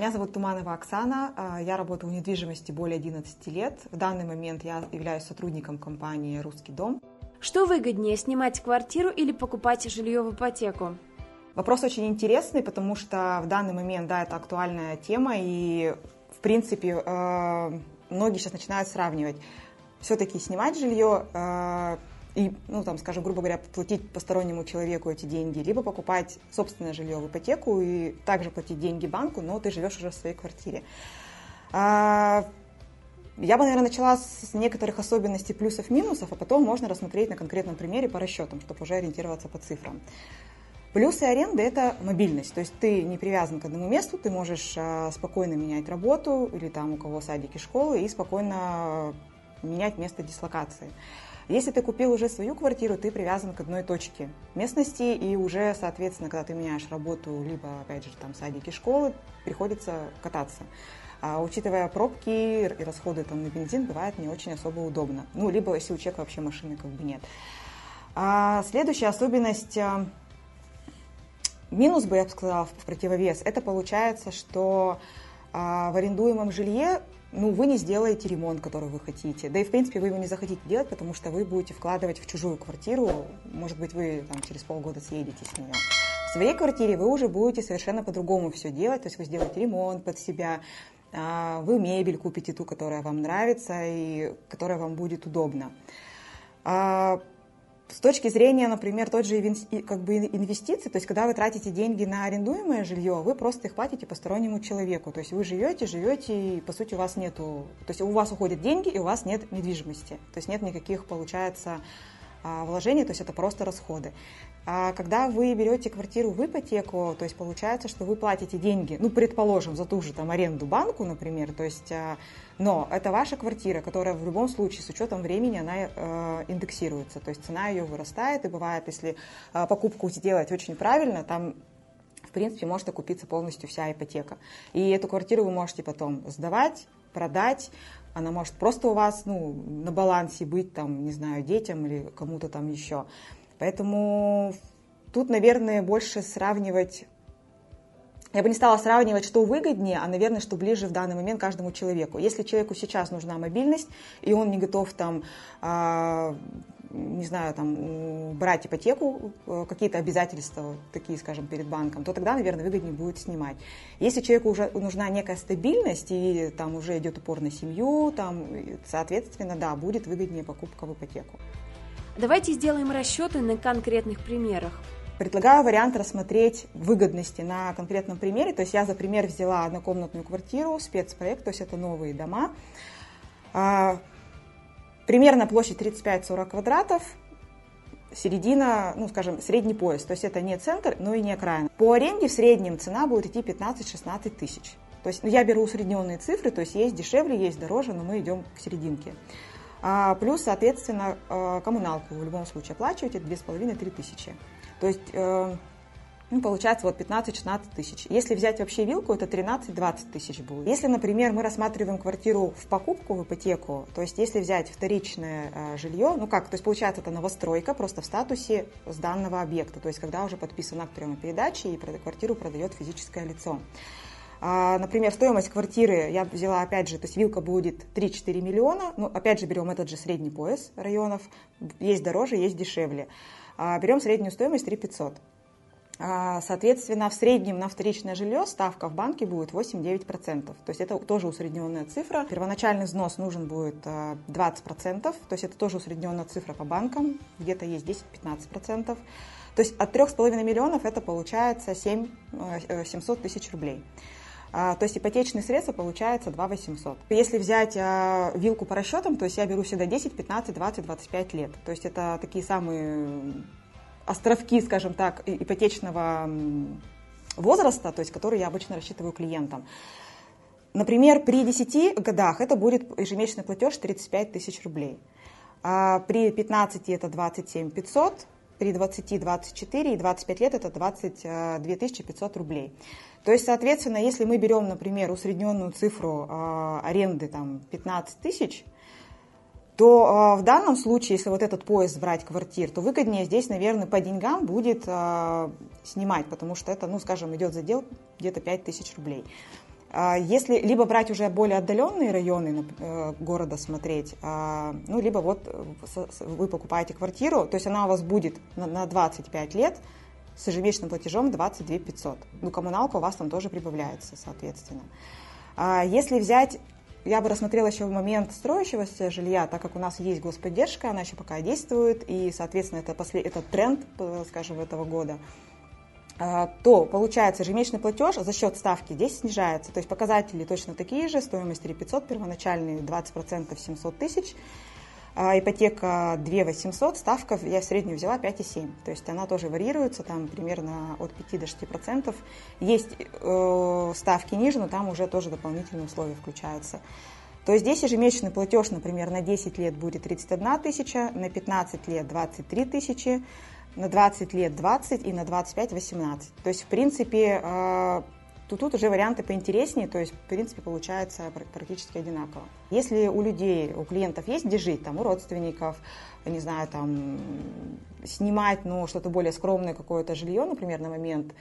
Меня зовут Туманова Оксана, а, я работаю в недвижимости более 11 лет. В данный момент я являюсь сотрудником компании «Русский дом». Что выгоднее, снимать квартиру или покупать жилье в ипотеку? Вопрос очень интересный, потому что в данный момент, да, это актуальная тема, и, в принципе, э, многие сейчас начинают сравнивать. Все-таки снимать жилье э, и, ну, там, скажем, грубо говоря, платить постороннему человеку эти деньги, либо покупать собственное жилье в ипотеку и также платить деньги банку, но ты живешь уже в своей квартире. А, я бы, наверное, начала с некоторых особенностей плюсов-минусов, а потом можно рассмотреть на конкретном примере по расчетам, чтобы уже ориентироваться по цифрам. Плюсы аренды – это мобильность, то есть ты не привязан к одному месту, ты можешь а, спокойно менять работу или там у кого садики, школы и спокойно менять место дислокации. Если ты купил уже свою квартиру, ты привязан к одной точке местности, и уже, соответственно, когда ты меняешь работу, либо, опять же, там, садики, школы, приходится кататься. А учитывая пробки и расходы там, на бензин, бывает не очень особо удобно. Ну, либо если у человека вообще машины как бы нет. А следующая особенность, а, минус бы я бы сказала в противовес, это получается, что а, в арендуемом жилье ну, вы не сделаете ремонт, который вы хотите. Да и, в принципе, вы его не захотите делать, потому что вы будете вкладывать в чужую квартиру. Может быть, вы там, через полгода съедете с нее. В своей квартире вы уже будете совершенно по-другому все делать. То есть вы сделаете ремонт под себя, а, вы мебель купите ту, которая вам нравится и которая вам будет удобна. С точки зрения, например, тот же как бы инвестиций, то есть когда вы тратите деньги на арендуемое жилье, вы просто их платите постороннему человеку. То есть вы живете, живете, и по сути у вас нету, то есть у вас уходят деньги, и у вас нет недвижимости. То есть нет никаких, получается, а, вложений, то есть это просто расходы. А когда вы берете квартиру в ипотеку, то есть получается, что вы платите деньги, ну, предположим, за ту же там аренду банку, например, то есть, а, но это ваша квартира, которая в любом случае с учетом времени она э, индексируется, то есть цена ее вырастает, и бывает, если покупку сделать очень правильно, там в принципе, может окупиться полностью вся ипотека. И эту квартиру вы можете потом сдавать, продать, она может просто у вас ну, на балансе быть, там, не знаю, детям или кому-то там еще. Поэтому тут, наверное, больше сравнивать я бы не стала сравнивать, что выгоднее, а, наверное, что ближе в данный момент каждому человеку. Если человеку сейчас нужна мобильность, и он не готов там а, не знаю, там, брать ипотеку, э, какие-то обязательства, такие, скажем, перед банком, то тогда, наверное, выгоднее будет снимать. Если человеку уже нужна некая стабильность, и там уже идет упор на семью, там, соответственно, да, будет выгоднее покупка в ипотеку. Давайте сделаем расчеты на конкретных примерах. Предлагаю вариант рассмотреть выгодности на конкретном примере. То есть я за пример взяла однокомнатную квартиру, спецпроект, то есть это новые дома. А, Примерно площадь 35-40 квадратов, середина, ну, скажем, средний пояс. То есть это не центр, но и не окраина. По аренде в среднем цена будет идти 15-16 тысяч. То есть ну, я беру усредненные цифры, то есть есть дешевле, есть дороже, но мы идем к серединке. А, плюс, соответственно, э, коммуналку в любом случае оплачиваете 2,5-3 тысячи. То есть э, ну, получается вот 15-16 тысяч. Если взять вообще вилку, это 13-20 тысяч будет. Если, например, мы рассматриваем квартиру в покупку, в ипотеку, то есть если взять вторичное э, жилье, ну как, то есть получается это новостройка просто в статусе с данного объекта, то есть когда уже подписан акт приема передачи и квартиру продает физическое лицо. А, например, стоимость квартиры я взяла, опять же, то есть вилка будет 3-4 миллиона, ну, опять же, берем этот же средний пояс районов, есть дороже, есть дешевле. А, берем среднюю стоимость 3 500. А, соответственно, в среднем на вторичное жилье ставка в банке будет 8-9%. То есть это тоже усредненная цифра. Первоначальный взнос нужен будет 20%, то есть это тоже усредненная цифра по банкам, где-то есть 10-15%. То есть от 3,5 миллионов это получается 7, 700 э, тысяч рублей. А, то есть ипотечные средства получается 2 800. Если взять а, вилку по расчетам, то есть я беру всегда 10, 15, 20, 25 лет. То есть это такие самые островки, скажем так, ипотечного возраста, то есть который я обычно рассчитываю клиентам. Например, при 10 годах это будет ежемесячный платеж 35 тысяч рублей. А при 15 это 27 500, при 20 24 и 25 лет это 22 500 рублей. То есть, соответственно, если мы берем, например, усредненную цифру э, аренды там, 15 тысяч, то э, в данном случае, если вот этот поезд брать квартир, то выгоднее здесь, наверное, по деньгам будет э, снимать, потому что это, ну, скажем, идет задел где-то 5 тысяч рублей. А, если либо брать уже более отдаленные районы э, города смотреть, а, ну, либо вот э, вы покупаете квартиру, то есть она у вас будет на 25 лет с ежемесячным платежом 22 500. Ну, коммуналка у вас там тоже прибавляется, соответственно. А если взять, я бы рассмотрела еще в момент строящегося жилья, так как у нас есть господдержка, она еще пока действует, и, соответственно, это, послед... это тренд, скажем, этого года – а, то получается ежемесячный платеж за счет ставки здесь снижается. То есть показатели точно такие же, стоимость 3 500, первоначальный 20% 700 тысяч, а ипотека 2 800, ставка я среднюю взяла 5,7. То есть она тоже варьируется, там примерно от 5 до 6%. Есть э, ставки ниже, но там уже тоже дополнительные условия включаются. То есть здесь ежемесячный платеж, например, на 10 лет будет 31 тысяча, на 15 лет 23 тысячи, на 20 лет 20 и на 25 18. То есть, в принципе, э, тут, тут уже варианты поинтереснее, то есть, в принципе, получается практически одинаково. Если у людей, у клиентов есть где жить, там, у родственников, не знаю, там, снимать, ну, что-то более скромное какое-то жилье, например, на момент,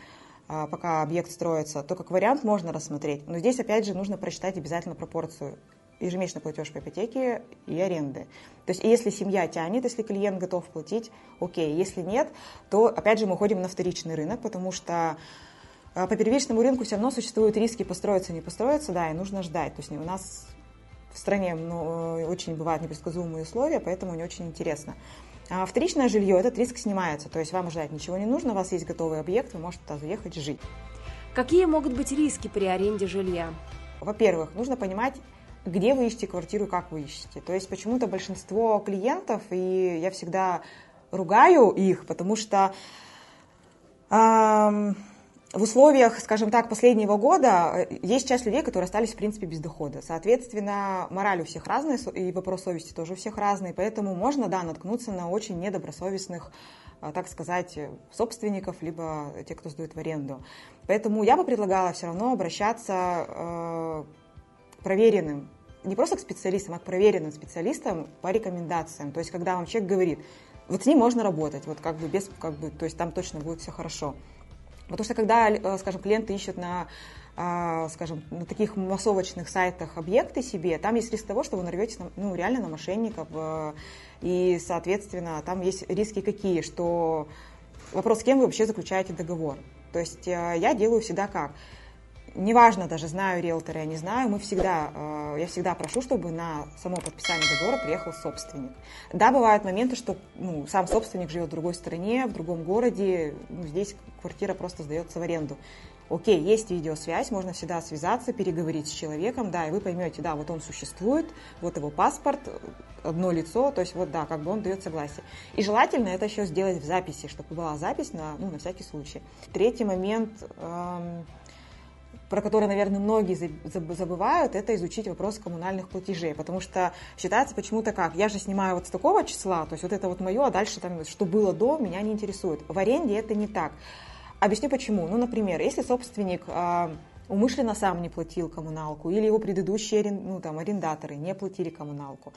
э, пока объект строится, то как вариант можно рассмотреть. Но здесь, опять же, нужно просчитать обязательно пропорцию ежемесячный платеж по ипотеке и аренды. То есть если семья тянет, если клиент готов платить, окей. Если нет, то опять же мы ходим на вторичный рынок, потому что а, по первичному рынку все равно существуют риски построиться, не построиться, да, и нужно ждать. То есть у нас в стране ну, очень бывают непредсказуемые условия, поэтому не очень интересно. А вторичное жилье, этот риск снимается, то есть вам ждать ничего не нужно, у вас есть готовый объект, вы можете туда заехать жить. Какие могут быть риски при аренде жилья? Во-первых, нужно понимать, где вы ищете квартиру, как вы ищете. То есть почему-то большинство клиентов, и я всегда ругаю их, потому что эм, в условиях, скажем так, последнего года э, есть часть людей, которые остались, в принципе, без дохода. Соответственно, мораль у всех разная, и вопрос совести тоже у всех разный, поэтому можно, да, наткнуться на очень недобросовестных, э, так сказать, собственников, либо тех, кто сдает в аренду. Поэтому я бы предлагала все равно обращаться э, проверенным, не просто к специалистам, а к проверенным специалистам по рекомендациям. То есть, когда вам человек говорит, вот с ним можно работать, вот как бы без, как бы, то есть там точно будет все хорошо. Потому что когда, э, скажем, клиенты ищут на а, скажем, на таких массовочных сайтах объекты себе, там есть риск того, что вы нарветесь на, ну, реально на мошенников, э, и, соответственно, там есть риски какие, что вопрос, с кем вы вообще заключаете договор. То есть э, я делаю всегда как? Неважно даже, знаю риэлтора, я не знаю, мы всегда, э, я всегда прошу, чтобы на само подписание договора приехал собственник. Да, бывают моменты, что ну, сам собственник живет в другой стране, в другом городе, ну, здесь квартира просто сдается в аренду. Окей, есть видеосвязь, можно всегда связаться, переговорить с человеком, да, и вы поймете, да, вот он существует, вот его паспорт, одно лицо, то есть вот, да, как бы он дает согласие. И желательно это еще сделать в записи, чтобы была запись на, ну, на всякий случай. Третий момент, эм, про который, наверное, многие забывают, это изучить вопрос коммунальных платежей, потому что считается почему-то как, я же снимаю вот с такого числа, то есть вот это вот мое, а дальше там, что было до, меня не интересует. В аренде это не так. Объясню почему. Ну, например, если собственник а, умышленно сам не платил коммуналку, или его предыдущие ну, там, арендаторы не платили коммуналку,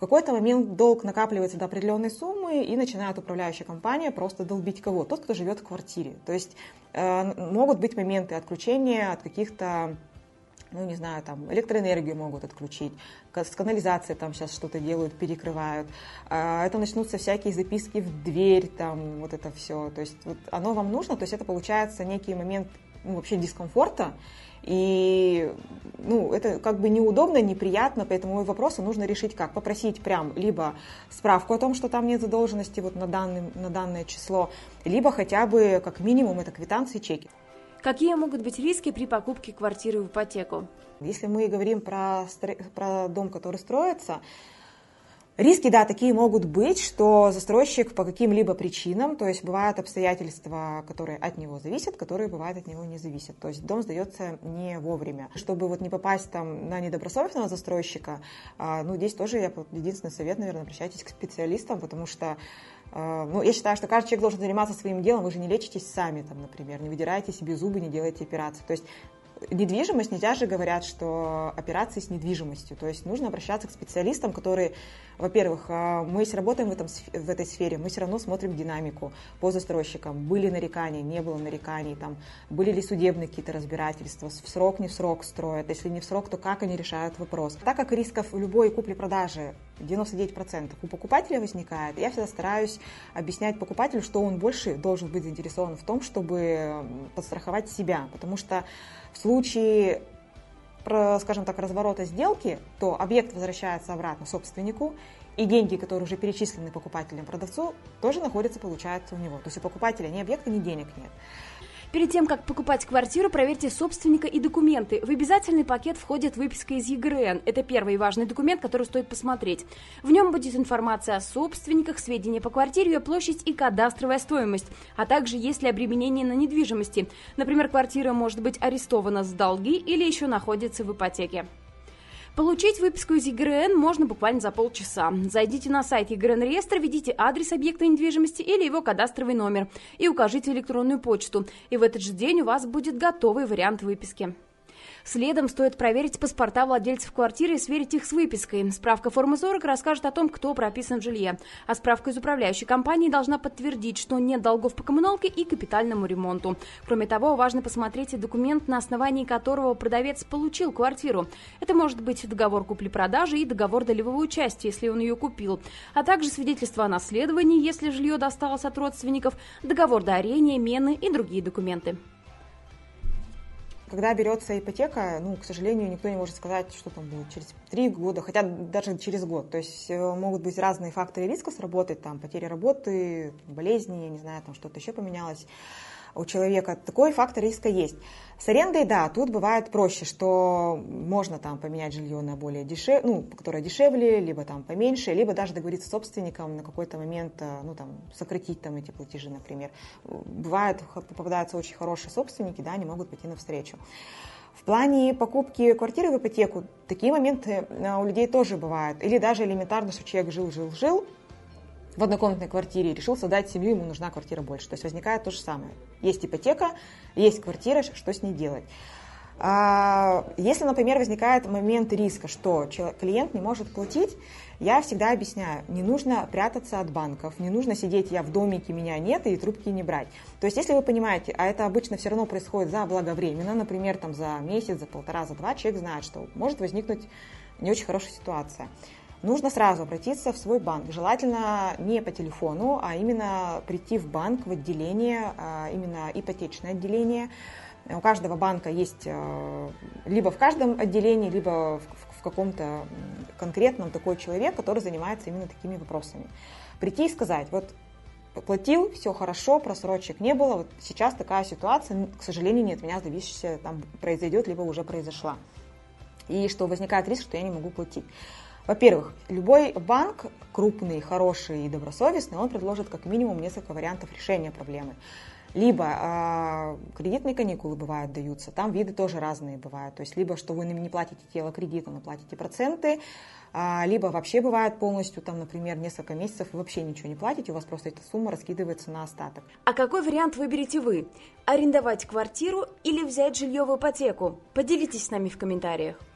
в какой-то момент долг накапливается до определенной суммы и начинает управляющая компания просто долбить кого? Тот, кто живет в квартире. То есть э, могут быть моменты отключения от каких-то ну, не знаю, там, электроэнергию могут отключить, с канализацией там сейчас что-то делают, перекрывают. Э, это начнутся всякие записки в дверь, там, вот это все. То есть вот оно вам нужно, то есть это получается некий момент ну, вообще дискомфорта, и ну, это как бы неудобно, неприятно, поэтому мой вопрос нужно решить как? Попросить прям либо справку о том, что там нет задолженности вот на, данный, на данное число, либо хотя бы как минимум это квитанции, чеки. Какие могут быть риски при покупке квартиры в ипотеку? Если мы говорим про, про дом, который строится, Риски, да, такие могут быть, что застройщик по каким-либо причинам, то есть бывают обстоятельства, которые от него зависят, которые бывают от него не зависят. То есть дом сдается не вовремя. Чтобы вот не попасть там на недобросовестного застройщика, а, ну, здесь тоже я единственный совет, наверное, обращайтесь к специалистам, потому что а, ну, я считаю, что каждый человек должен заниматься своим делом, вы же не лечитесь сами, там, например, не выдираете себе зубы, не делаете операции. То есть недвижимость, нельзя же говорят, что операции с недвижимостью. То есть нужно обращаться к специалистам, которые, во-первых, а, мы если работаем в, этом, в этой сфере, мы все равно смотрим динамику по застройщикам. Были нарекания, не было нареканий, там, были ли судебные какие-то разбирательства, в срок, не в срок строят. Если не в срок, то как они решают вопрос. Так как рисков любой купли-продаже 99% у покупателя возникает, я всегда стараюсь объяснять покупателю, что он больше должен быть заинтересован в том, чтобы подстраховать себя. Потому что в случае скажем так, разворота сделки, то объект возвращается обратно собственнику, и деньги, которые уже перечислены покупателем продавцу, тоже находятся, получается, у него. То есть у покупателя ни объекта, ни денег нет. Перед тем, как покупать квартиру, проверьте собственника и документы. В обязательный пакет входит выписка из ЕГРН. Это первый важный документ, который стоит посмотреть. В нем будет информация о собственниках, сведения по квартире, ее площадь и кадастровая стоимость, а также есть ли обременение на недвижимости. Например, квартира может быть арестована с долги или еще находится в ипотеке. Получить выписку из ЕГРН можно буквально за полчаса. Зайдите на сайт ЕГРН реестра, введите адрес объекта недвижимости или его кадастровый номер и укажите электронную почту. И в этот же день у вас будет готовый вариант выписки. Следом стоит проверить паспорта владельцев квартиры и сверить их с выпиской. Справка формы 40 расскажет о том, кто прописан в жилье. А справка из управляющей компании должна подтвердить, что нет долгов по коммуналке и капитальному ремонту. Кроме того, важно посмотреть и документ, на основании которого продавец получил квартиру. Это может быть договор купли-продажи и договор долевого участия, если он ее купил, а также свидетельство о наследовании, если жилье досталось от родственников, договор дарения, мены и другие документы. Когда берется ипотека, ну, к сожалению, никто не может сказать, что там будет через три года, хотя даже через год. То есть э, могут быть разные факторы риска сработать, там, потеря работы, болезни, я не знаю, там что-то еще поменялось у человека, такой фактор риска есть. С арендой, да, тут бывает проще, что можно там поменять жилье на более дешевле, ну, которое дешевле, либо там поменьше, либо даже договориться с собственником на какой-то момент, э, ну, там, сократить там эти платежи, например. Бывает, попадаются очень хорошие собственники, да, они могут пойти навстречу. В плане покупки квартиры в ипотеку такие моменты э, у людей тоже бывают. Или даже элементарно, что человек жил, жил, жил, в однокомнатной квартире решил создать семью, ему нужна квартира больше. То есть возникает то же самое. Есть ипотека, есть квартира, что с ней делать? А, если, например, возникает момент риска, что клиент не может платить, я всегда объясняю, не нужно прятаться от банков, не нужно сидеть, я в домике, меня нет, и трубки не брать. То есть, если вы понимаете, а это обычно все равно происходит за благовременно, например, там за месяц, за полтора, за два, человек знает, что может возникнуть не очень хорошая ситуация нужно сразу обратиться в свой банк. Желательно не по телефону, а именно прийти в банк, в отделение, а, именно ипотечное отделение. У каждого банка есть э, либо в каждом отделении, либо в каком-то конкретном такой человек, который занимается именно такими вопросами. Прийти и сказать, вот платил, все хорошо, просрочек не было, вот сейчас такая ситуация, к сожалению, нет, меня зависящая там произойдет, либо уже произошла. И что возникает риск, что я не могу платить. Во-первых, любой банк, крупный, хороший и добросовестный, он предложит как минимум несколько вариантов решения проблемы. Либо э, кредитные каникулы бывают, даются, там виды тоже разные бывают. То есть либо что вы не платите тело кредита, но платите проценты, а, либо вообще бывает полностью, там, например, несколько месяцев вы вообще ничего не платите, у вас просто эта сумма раскидывается на остаток. А какой вариант выберете вы? Арендовать квартиру или взять жилье в ипотеку? Поделитесь с нами в комментариях.